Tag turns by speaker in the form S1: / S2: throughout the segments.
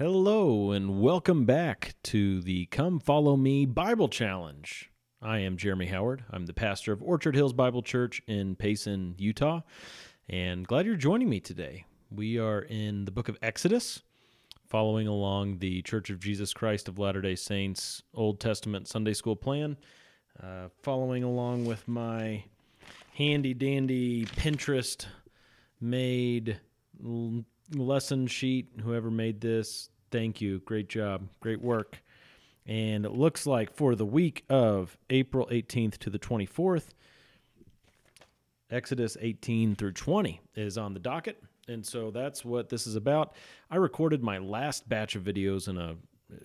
S1: Hello, and welcome back to the Come Follow Me Bible Challenge. I am Jeremy Howard. I'm the pastor of Orchard Hills Bible Church in Payson, Utah, and glad you're joining me today. We are in the book of Exodus, following along the Church of Jesus Christ of Latter day Saints Old Testament Sunday School plan, uh, following along with my handy dandy Pinterest made lesson sheet. Whoever made this, thank you. Great job. Great work. And it looks like for the week of April 18th to the 24th, Exodus 18 through 20 is on the docket. And so that's what this is about. I recorded my last batch of videos in a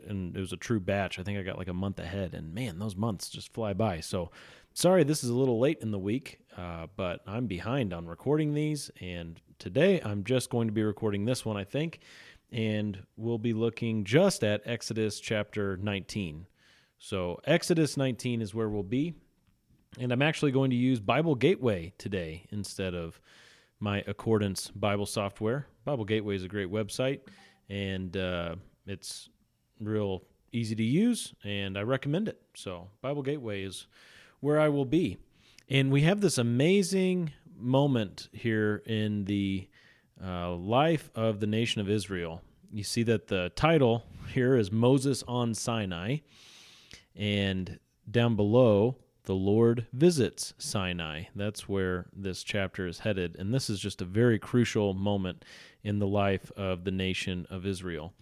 S1: and it was a true batch. I think I got like a month ahead, and man, those months just fly by. So, sorry, this is a little late in the week, uh, but I'm behind on recording these. And today, I'm just going to be recording this one, I think, and we'll be looking just at Exodus chapter 19. So, Exodus 19 is where we'll be, and I'm actually going to use Bible Gateway today instead of my Accordance Bible software. Bible Gateway is a great website, and uh, it's real easy to use, and I recommend it. So, Bible Gateway is where I will be. And we have this amazing moment here in the uh, life of the nation of Israel. You see that the title here is Moses on Sinai, and down below, the Lord visits Sinai. That's where this chapter is headed. And this is just a very crucial moment in the life of the nation of Israel.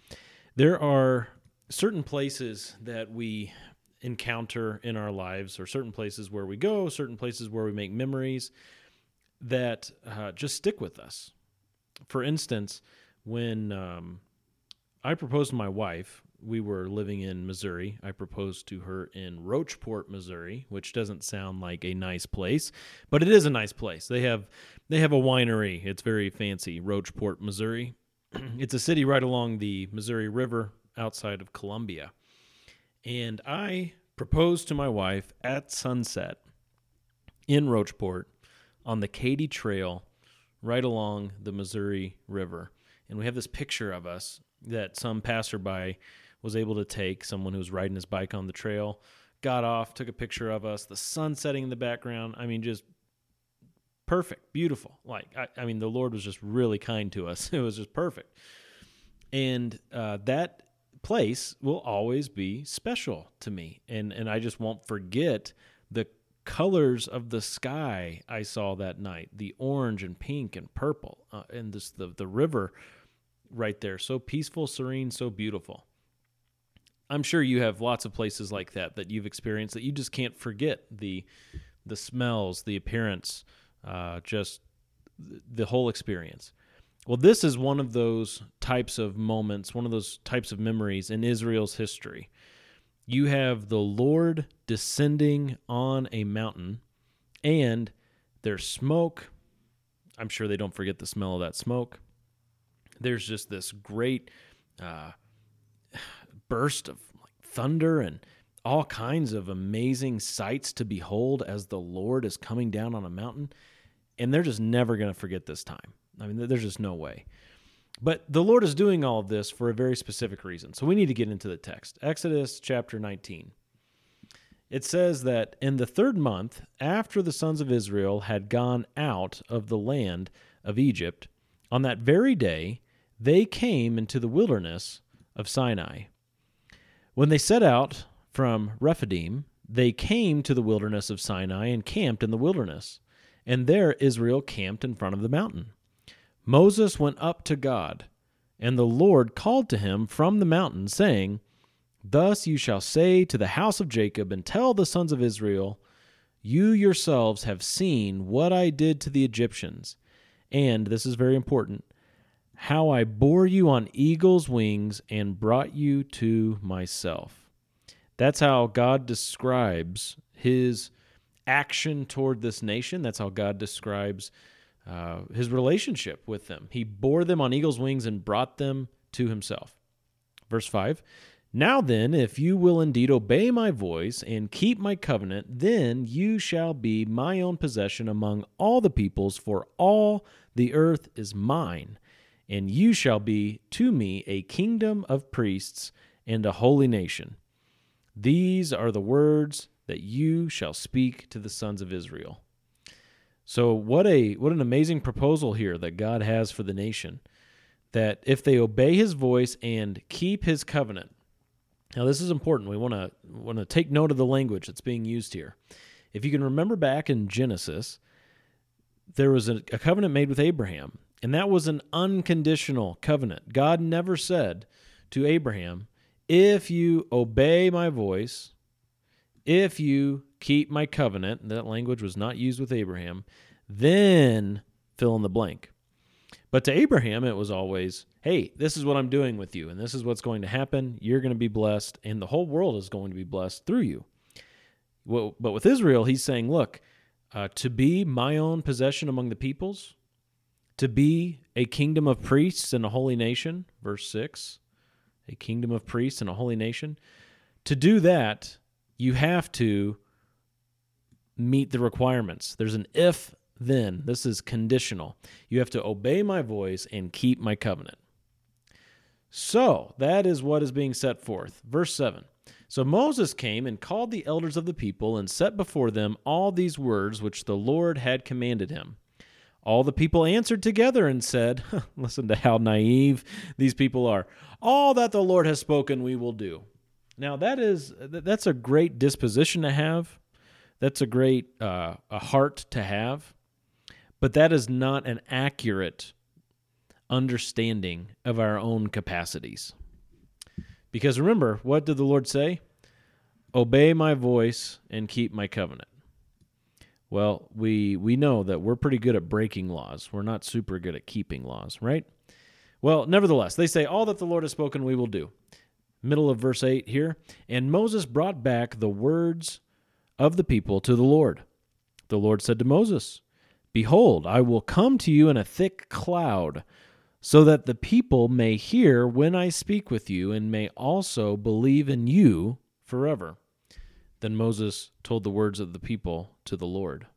S1: There are certain places that we encounter in our lives, or certain places where we go, certain places where we make memories that uh, just stick with us. For instance, when um, I proposed to my wife, we were living in Missouri. I proposed to her in Rocheport, Missouri, which doesn't sound like a nice place, but it is a nice place. They have they have a winery. It's very fancy, Rocheport, Missouri. it's a city right along the Missouri River outside of Columbia. And I proposed to my wife at sunset in Rocheport on the Katy Trail right along the Missouri River. And we have this picture of us that some passerby was able to take, someone who was riding his bike on the trail, got off, took a picture of us, the sun setting in the background. I mean, just perfect, beautiful. Like, I, I mean, the Lord was just really kind to us. It was just perfect. And uh, that place will always be special to me. And, and I just won't forget the colors of the sky I saw that night the orange and pink and purple, uh, and this, the, the river right there. So peaceful, serene, so beautiful. I'm sure you have lots of places like that that you've experienced that you just can't forget the the smells, the appearance, uh, just the whole experience. Well, this is one of those types of moments, one of those types of memories in Israel's history. You have the Lord descending on a mountain, and there's smoke. I'm sure they don't forget the smell of that smoke. There's just this great uh, burst of thunder and all kinds of amazing sights to behold as the Lord is coming down on a mountain. And they're just never going to forget this time. I mean, there's just no way. But the Lord is doing all of this for a very specific reason. So we need to get into the text. Exodus chapter 19. It says that in the third month, after the sons of Israel had gone out of the land of Egypt, on that very day, they came into the wilderness of Sinai. When they set out from Rephidim, they came to the wilderness of Sinai and camped in the wilderness. And there Israel camped in front of the mountain. Moses went up to God, and the Lord called to him from the mountain, saying, Thus you shall say to the house of Jacob, and tell the sons of Israel, You yourselves have seen what I did to the Egyptians, and, this is very important, how I bore you on eagle's wings and brought you to myself. That's how God describes his action toward this nation. That's how God describes uh, his relationship with them. He bore them on eagle's wings and brought them to himself. Verse 5 Now then, if you will indeed obey my voice and keep my covenant, then you shall be my own possession among all the peoples, for all the earth is mine and you shall be to me a kingdom of priests and a holy nation. These are the words that you shall speak to the sons of Israel. So what a what an amazing proposal here that God has for the nation that if they obey his voice and keep his covenant. Now this is important. We want to want to take note of the language that's being used here. If you can remember back in Genesis, there was a, a covenant made with Abraham, and that was an unconditional covenant. God never said to Abraham, "If you obey my voice, if you keep my covenant," that language was not used with Abraham, then fill in the blank. But to Abraham, it was always, hey, this is what I'm doing with you, and this is what's going to happen. You're going to be blessed, and the whole world is going to be blessed through you. Well, but with Israel, he's saying, look, uh, to be my own possession among the peoples, to be a kingdom of priests and a holy nation, verse 6, a kingdom of priests and a holy nation. To do that, you have to meet the requirements. There's an if then. This is conditional. You have to obey my voice and keep my covenant. So, that is what is being set forth. Verse 7. So Moses came and called the elders of the people and set before them all these words which the Lord had commanded him. All the people answered together and said, Listen to how naive these people are. All that the Lord has spoken, we will do. Now that is that's a great disposition to have. That's a great uh, a heart to have. But that is not an accurate understanding of our own capacities. Because remember, what did the Lord say? Obey my voice and keep my covenant. Well, we we know that we're pretty good at breaking laws. We're not super good at keeping laws, right? Well, nevertheless, they say all that the Lord has spoken we will do. Middle of verse 8 here, and Moses brought back the words of the people to the Lord. The Lord said to Moses, Behold, I will come to you in a thick cloud, so that the people may hear when I speak with you, and may also believe in you forever. Then Moses told the words of the people to the Lord.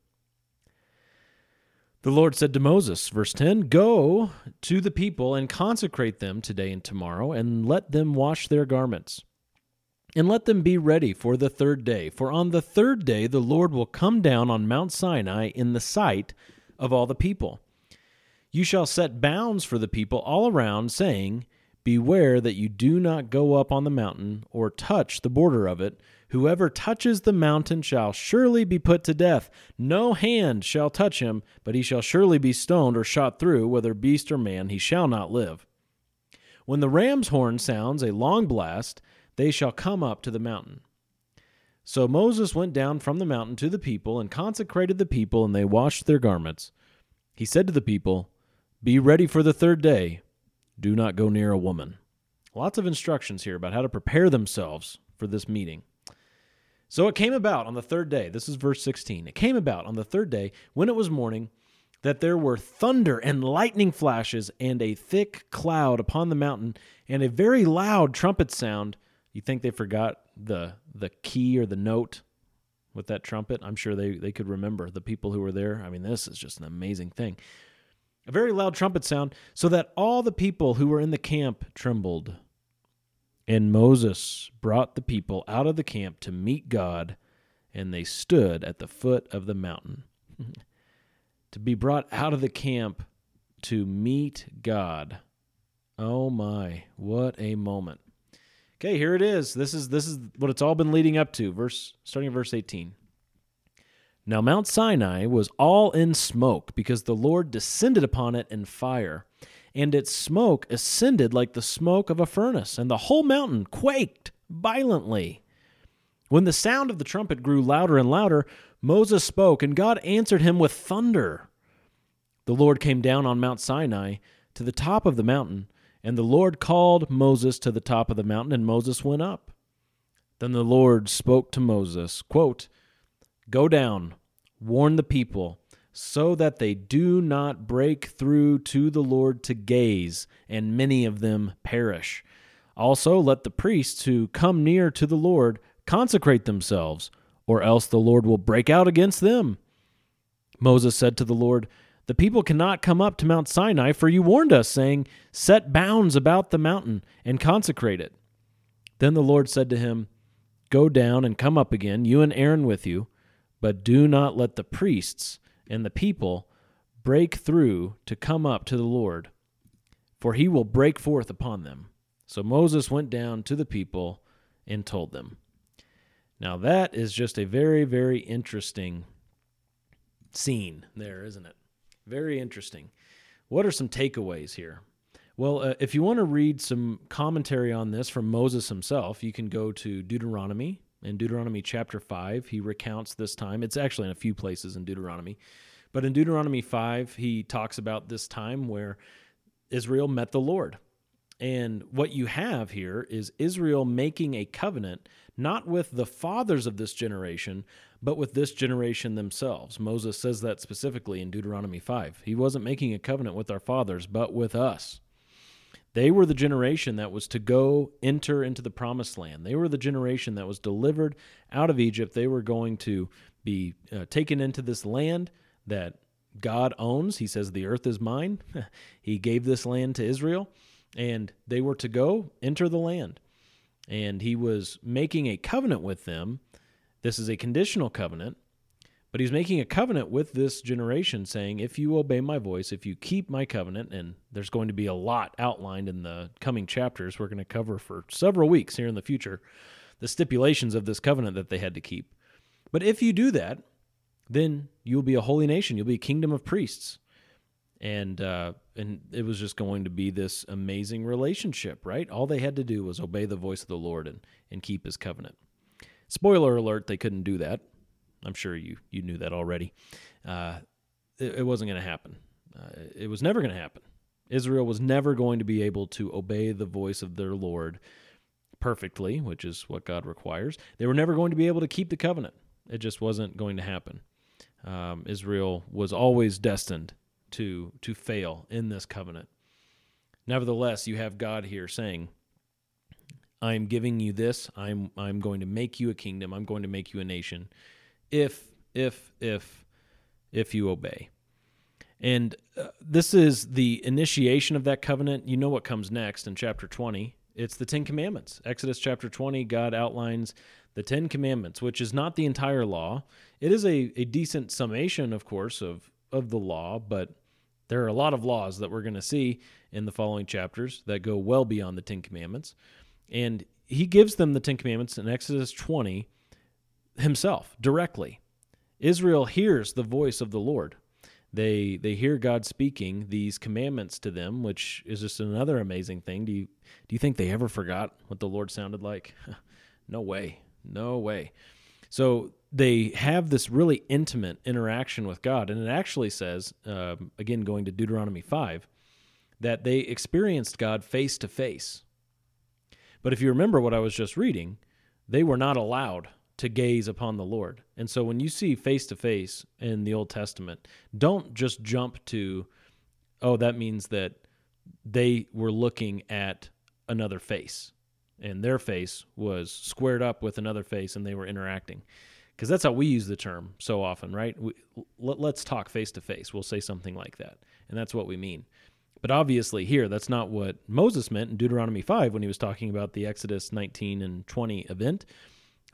S1: The Lord said to Moses, verse 10 Go to the people and consecrate them today and tomorrow, and let them wash their garments and let them be ready for the third day. For on the third day the Lord will come down on Mount Sinai in the sight of all the people. You shall set bounds for the people all around, saying, Beware that you do not go up on the mountain or touch the border of it. Whoever touches the mountain shall surely be put to death. No hand shall touch him, but he shall surely be stoned or shot through, whether beast or man, he shall not live. When the ram's horn sounds a long blast, they shall come up to the mountain. So Moses went down from the mountain to the people and consecrated the people, and they washed their garments. He said to the people, Be ready for the third day. Do not go near a woman. Lots of instructions here about how to prepare themselves for this meeting. So it came about on the third day, this is verse 16. It came about on the third day, when it was morning, that there were thunder and lightning flashes and a thick cloud upon the mountain, and a very loud trumpet sound you think they forgot the the key or the note with that trumpet? I'm sure they, they could remember the people who were there. I mean, this is just an amazing thing. A very loud trumpet sound, so that all the people who were in the camp trembled. And Moses brought the people out of the camp to meet God, and they stood at the foot of the mountain. to be brought out of the camp to meet God. Oh my, what a moment. Okay, here it is. This is this is what it's all been leading up to. Verse starting at verse 18. Now Mount Sinai was all in smoke because the Lord descended upon it in fire, and its smoke ascended like the smoke of a furnace, and the whole mountain quaked violently. When the sound of the trumpet grew louder and louder, Moses spoke, and God answered him with thunder. The Lord came down on Mount Sinai to the top of the mountain and the Lord called Moses to the top of the mountain, and Moses went up. Then the Lord spoke to Moses, quote, Go down, warn the people, so that they do not break through to the Lord to gaze, and many of them perish. Also, let the priests who come near to the Lord consecrate themselves, or else the Lord will break out against them. Moses said to the Lord, The people cannot come up to Mount Sinai, for you warned us, saying, Set bounds about the mountain and consecrate it. Then the Lord said to him, Go down and come up again, you and Aaron with you, but do not let the priests and the people break through to come up to the Lord, for he will break forth upon them. So Moses went down to the people and told them. Now, that is just a very, very interesting scene there, isn't it? Very interesting. What are some takeaways here? Well, uh, if you want to read some commentary on this from Moses himself, you can go to Deuteronomy. In Deuteronomy chapter 5, he recounts this time. It's actually in a few places in Deuteronomy. But in Deuteronomy 5, he talks about this time where Israel met the Lord. And what you have here is Israel making a covenant not with the fathers of this generation, but with this generation themselves. Moses says that specifically in Deuteronomy 5. He wasn't making a covenant with our fathers, but with us. They were the generation that was to go enter into the promised land. They were the generation that was delivered out of Egypt. They were going to be uh, taken into this land that God owns. He says, The earth is mine. he gave this land to Israel, and they were to go enter the land. And he was making a covenant with them this is a conditional covenant, but he's making a covenant with this generation saying, if you obey my voice, if you keep my covenant, and there's going to be a lot outlined in the coming chapters we're going to cover for several weeks here in the future, the stipulations of this covenant that they had to keep. But if you do that, then you'll be a holy nation. You'll be a kingdom of priests. And uh, and it was just going to be this amazing relationship, right? All they had to do was obey the voice of the Lord and, and keep his covenant. Spoiler alert, they couldn't do that. I'm sure you, you knew that already. Uh, it, it, wasn't going to happen. Uh, it was never going to happen. Israel was never going to be able to obey the voice of their Lord perfectly, which is what God requires. They were never going to be able to keep the covenant. It just wasn't going to happen. Um, Israel was always destined to to fail in this covenant. Nevertheless, you have God here saying, I'm giving you this. I'm I'm going to make you a kingdom. I'm going to make you a nation. If if if if you obey. And uh, this is the initiation of that covenant. You know what comes next in chapter 20. It's the 10 commandments. Exodus chapter 20, God outlines the 10 commandments, which is not the entire law. It is a, a decent summation, of course, of, of the law, but there are a lot of laws that we're going to see in the following chapters that go well beyond the 10 commandments. And he gives them the Ten Commandments in Exodus 20 himself directly. Israel hears the voice of the Lord. They they hear God speaking these commandments to them, which is just another amazing thing. Do you do you think they ever forgot what the Lord sounded like? no way. No way. So they have this really intimate interaction with God, and it actually says, uh, again, going to Deuteronomy five, that they experienced God face to face. But if you remember what I was just reading, they were not allowed to gaze upon the Lord. And so when you see face to face in the Old Testament, don't just jump to, oh, that means that they were looking at another face and their face was squared up with another face and they were interacting. Because that's how we use the term so often, right? We, let, let's talk face to face. We'll say something like that. And that's what we mean. But obviously, here, that's not what Moses meant in Deuteronomy 5 when he was talking about the Exodus 19 and 20 event.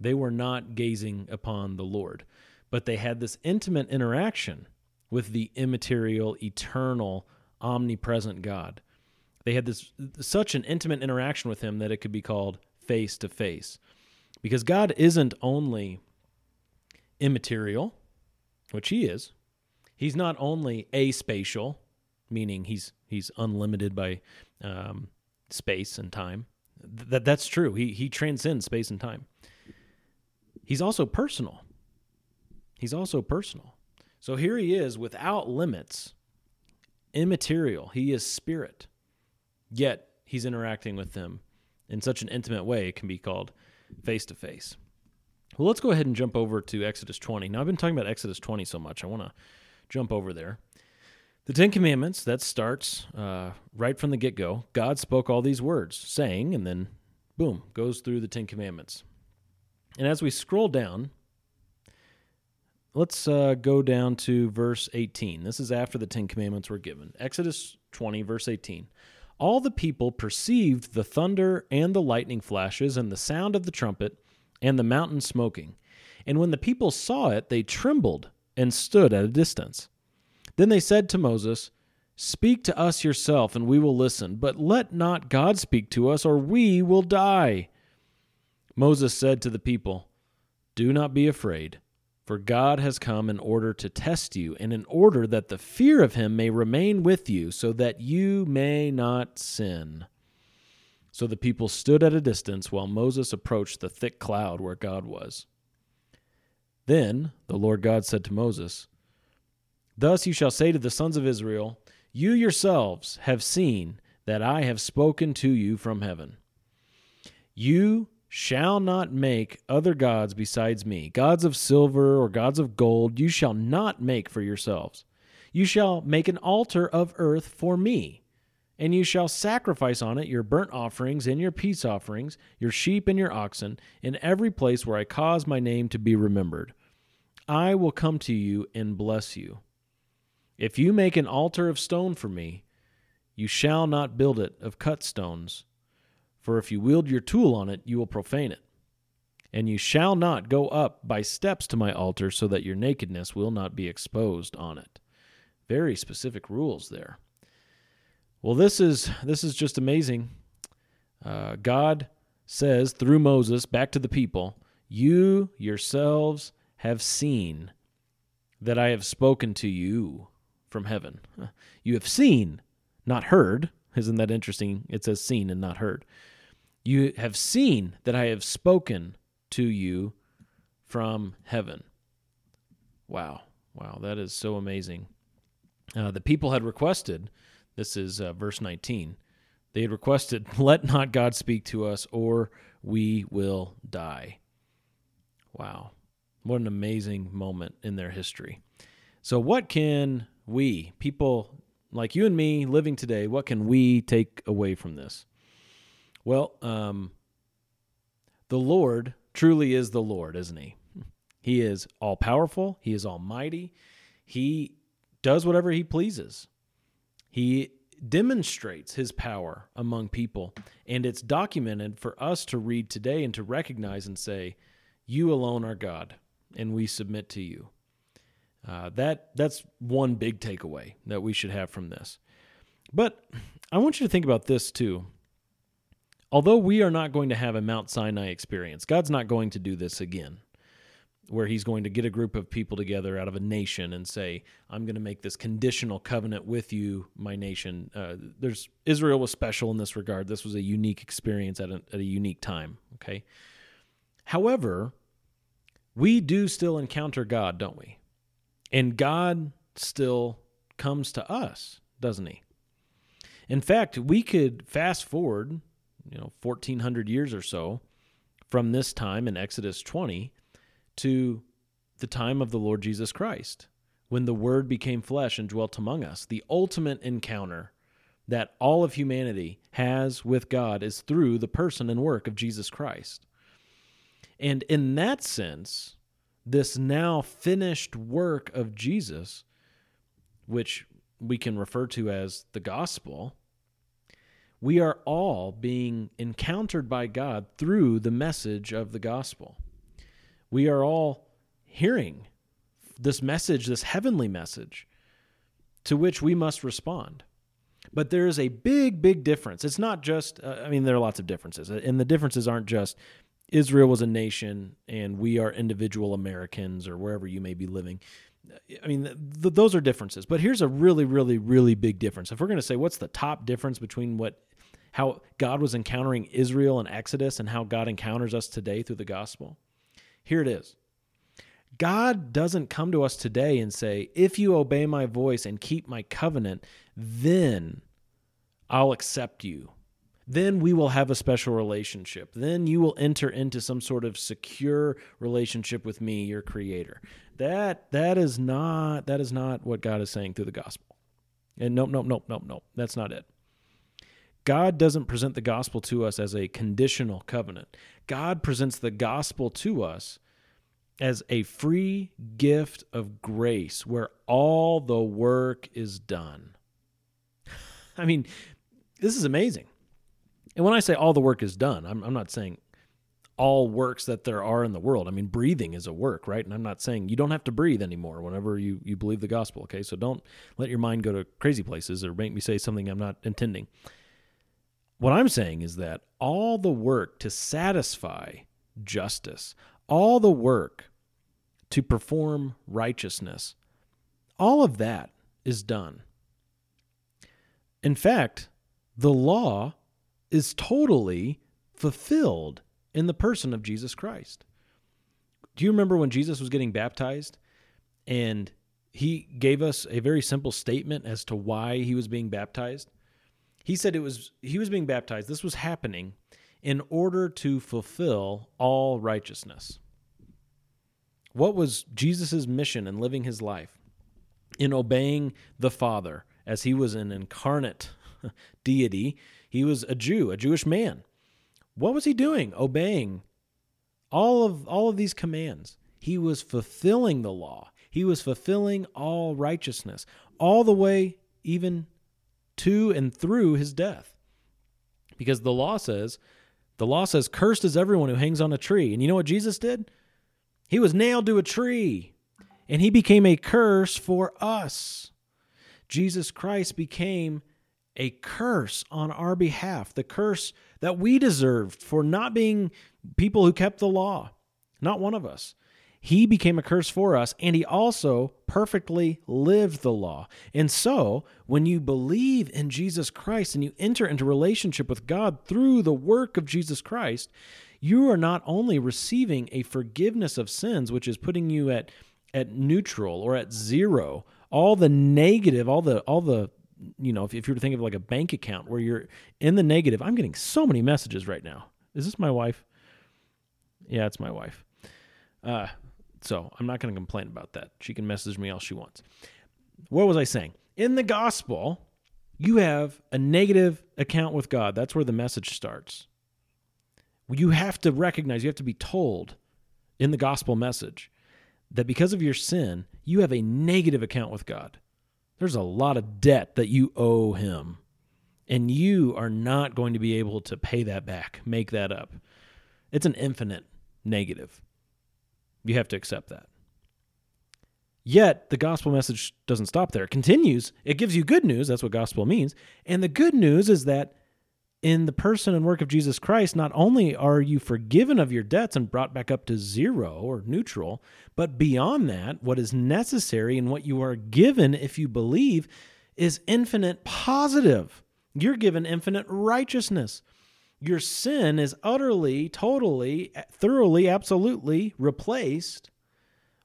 S1: They were not gazing upon the Lord, but they had this intimate interaction with the immaterial, eternal, omnipresent God. They had this such an intimate interaction with him that it could be called face to face. Because God isn't only immaterial, which he is. He's not only aspatial, meaning he's he's unlimited by um, space and time. That that's true. He he transcends space and time. He's also personal. He's also personal. So here he is without limits, immaterial. He is spirit. Yet he's interacting with them in such an intimate way it can be called face to face. Well, let's go ahead and jump over to Exodus 20. Now I've been talking about Exodus 20 so much. I want to jump over there. The Ten Commandments, that starts uh, right from the get go. God spoke all these words, saying, and then boom, goes through the Ten Commandments. And as we scroll down, let's uh, go down to verse 18. This is after the Ten Commandments were given. Exodus 20, verse 18. All the people perceived the thunder and the lightning flashes and the sound of the trumpet and the mountain smoking. And when the people saw it, they trembled and stood at a distance. Then they said to Moses, Speak to us yourself, and we will listen, but let not God speak to us, or we will die. Moses said to the people, Do not be afraid. For God has come in order to test you, and in order that the fear of him may remain with you, so that you may not sin. So the people stood at a distance while Moses approached the thick cloud where God was. Then the Lord God said to Moses, Thus you shall say to the sons of Israel, You yourselves have seen that I have spoken to you from heaven. You shall not make other gods besides me, gods of silver or gods of gold, you shall not make for yourselves. You shall make an altar of earth for me, and you shall sacrifice on it your burnt offerings and your peace offerings, your sheep and your oxen, in every place where I cause my name to be remembered. I will come to you and bless you. If you make an altar of stone for me, you shall not build it of cut stones for if you wield your tool on it, you will profane it. And you shall not go up by steps to my altar, so that your nakedness will not be exposed on it. Very specific rules there. Well, this is this is just amazing. Uh, God says through Moses back to the people, "You yourselves have seen that I have spoken to you from heaven. You have seen, not heard." Isn't that interesting? It says seen and not heard. You have seen that I have spoken to you from heaven. Wow. Wow. That is so amazing. Uh, the people had requested, this is uh, verse 19, they had requested, Let not God speak to us, or we will die. Wow. What an amazing moment in their history. So, what can we, people like you and me living today, what can we take away from this? Well, um, the Lord truly is the Lord, isn't he? He is all powerful, he is almighty. He does whatever he pleases. He demonstrates his power among people, and it's documented for us to read today and to recognize and say, "You alone are God, and we submit to you." Uh, that that's one big takeaway that we should have from this. But I want you to think about this too although we are not going to have a Mount Sinai experience, God's not going to do this again, where He's going to get a group of people together out of a nation and say, "I'm going to make this conditional covenant with you, my nation." Uh, there's Israel was special in this regard. This was a unique experience at a, at a unique time. Okay, however, we do still encounter God, don't we? And God still comes to us, doesn't He? In fact, we could fast forward you know 1400 years or so from this time in Exodus 20 to the time of the Lord Jesus Christ when the word became flesh and dwelt among us the ultimate encounter that all of humanity has with God is through the person and work of Jesus Christ and in that sense this now finished work of Jesus which we can refer to as the gospel we are all being encountered by God through the message of the gospel. We are all hearing this message, this heavenly message, to which we must respond. But there is a big, big difference. It's not just, uh, I mean, there are lots of differences. And the differences aren't just Israel was a nation and we are individual Americans or wherever you may be living. I mean, th- those are differences. But here's a really, really, really big difference. If we're going to say what's the top difference between what how God was encountering Israel in Exodus and how God encounters us today through the gospel? Here it is. God doesn't come to us today and say, If you obey my voice and keep my covenant, then I'll accept you. Then we will have a special relationship. Then you will enter into some sort of secure relationship with me, your creator. That that is not that is not what God is saying through the gospel. And nope, nope, nope, nope, nope. That's not it. God doesn't present the gospel to us as a conditional covenant. God presents the gospel to us as a free gift of grace where all the work is done. I mean, this is amazing. And when I say all the work is done, I'm, I'm not saying all works that there are in the world. I mean, breathing is a work, right? And I'm not saying you don't have to breathe anymore whenever you, you believe the gospel, okay? So don't let your mind go to crazy places or make me say something I'm not intending. What I'm saying is that all the work to satisfy justice, all the work to perform righteousness, all of that is done. In fact, the law is totally fulfilled in the person of Jesus Christ. Do you remember when Jesus was getting baptized and he gave us a very simple statement as to why he was being baptized? He said it was he was being baptized. This was happening in order to fulfill all righteousness. What was Jesus' mission in living his life? In obeying the Father as he was an incarnate deity. He was a Jew, a Jewish man. What was he doing? Obeying all of all of these commands. He was fulfilling the law. He was fulfilling all righteousness all the way even to and through his death. Because the law says, the law says cursed is everyone who hangs on a tree. And you know what Jesus did? He was nailed to a tree and he became a curse for us. Jesus Christ became a curse on our behalf, the curse that we deserved for not being people who kept the law. Not one of us. He became a curse for us, and he also perfectly lived the law. And so, when you believe in Jesus Christ and you enter into relationship with God through the work of Jesus Christ, you are not only receiving a forgiveness of sins, which is putting you at at neutral or at zero, all the negative, all the all the you know, if, if you were to think of like a bank account where you're in the negative, I'm getting so many messages right now. Is this my wife? Yeah, it's my wife. Uh, so I'm not going to complain about that. She can message me all she wants. What was I saying? In the gospel, you have a negative account with God. That's where the message starts. You have to recognize, you have to be told in the gospel message that because of your sin, you have a negative account with God. There's a lot of debt that you owe him, and you are not going to be able to pay that back, make that up. It's an infinite negative. You have to accept that. Yet, the gospel message doesn't stop there. It continues. It gives you good news. That's what gospel means. And the good news is that in the person and work of Jesus Christ, not only are you forgiven of your debts and brought back up to zero or neutral, but beyond that, what is necessary and what you are given if you believe is infinite positive. You're given infinite righteousness. Your sin is utterly, totally, thoroughly, absolutely replaced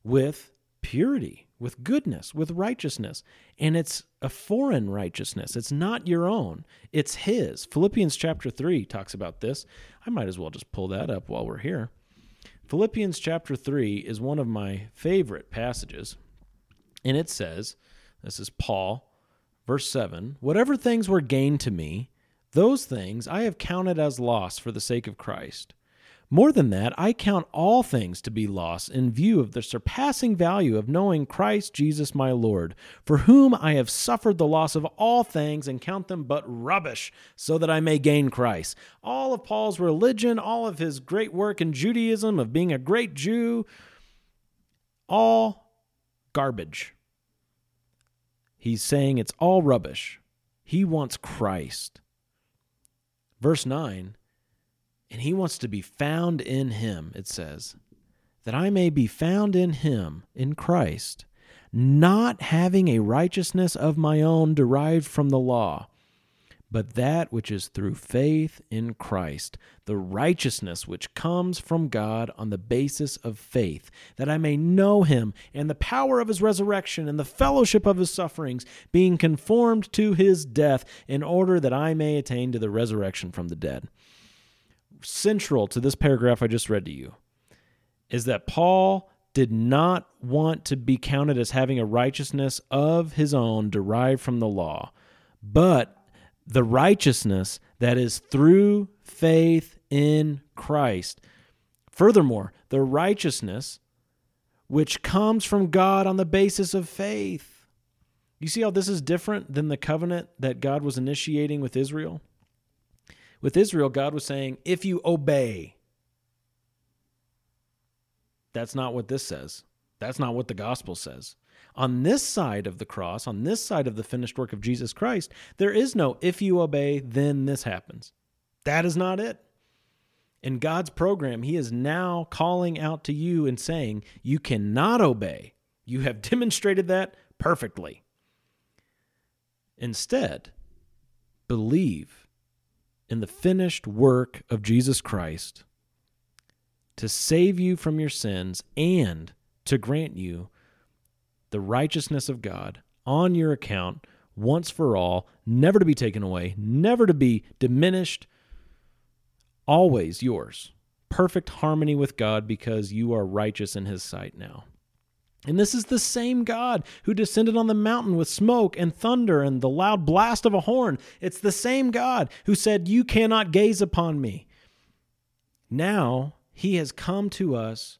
S1: with purity, with goodness, with righteousness. And it's a foreign righteousness. It's not your own, it's His. Philippians chapter 3 talks about this. I might as well just pull that up while we're here. Philippians chapter 3 is one of my favorite passages. And it says, This is Paul, verse 7 Whatever things were gained to me, those things I have counted as loss for the sake of Christ. More than that, I count all things to be loss in view of the surpassing value of knowing Christ Jesus my Lord, for whom I have suffered the loss of all things and count them but rubbish, so that I may gain Christ. All of Paul's religion, all of his great work in Judaism, of being a great Jew, all garbage. He's saying it's all rubbish. He wants Christ. Verse 9, and he wants to be found in him, it says, that I may be found in him, in Christ, not having a righteousness of my own derived from the law but that which is through faith in Christ, the righteousness which comes from God on the basis of faith, that I may know him and the power of his resurrection and the fellowship of his sufferings, being conformed to his death, in order that I may attain to the resurrection from the dead. Central to this paragraph I just read to you is that Paul did not want to be counted as having a righteousness of his own derived from the law, but the righteousness that is through faith in Christ. Furthermore, the righteousness which comes from God on the basis of faith. You see how this is different than the covenant that God was initiating with Israel? With Israel, God was saying, if you obey. That's not what this says. That's not what the gospel says. On this side of the cross, on this side of the finished work of Jesus Christ, there is no if you obey, then this happens. That is not it. In God's program, He is now calling out to you and saying, You cannot obey. You have demonstrated that perfectly. Instead, believe in the finished work of Jesus Christ to save you from your sins and to grant you the righteousness of God on your account once for all, never to be taken away, never to be diminished, always yours. Perfect harmony with God because you are righteous in His sight now. And this is the same God who descended on the mountain with smoke and thunder and the loud blast of a horn. It's the same God who said, You cannot gaze upon me. Now he has come to us.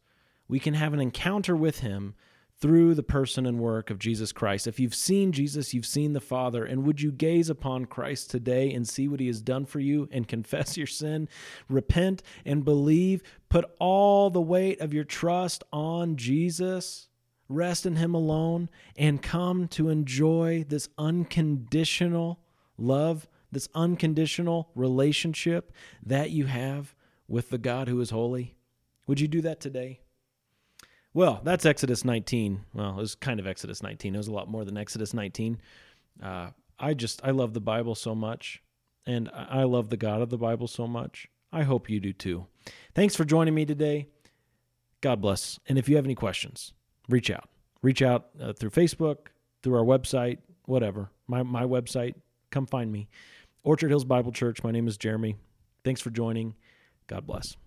S1: We can have an encounter with him through the person and work of Jesus Christ. If you've seen Jesus, you've seen the Father. And would you gaze upon Christ today and see what he has done for you and confess your sin, repent and believe, put all the weight of your trust on Jesus? Rest in him alone and come to enjoy this unconditional love, this unconditional relationship that you have with the God who is holy? Would you do that today? Well, that's Exodus 19. Well, it was kind of Exodus 19. It was a lot more than Exodus 19. Uh, I just, I love the Bible so much, and I love the God of the Bible so much. I hope you do too. Thanks for joining me today. God bless. And if you have any questions, reach out. Reach out uh, through Facebook, through our website, whatever. My, my website, come find me. Orchard Hills Bible Church. My name is Jeremy. Thanks for joining. God bless.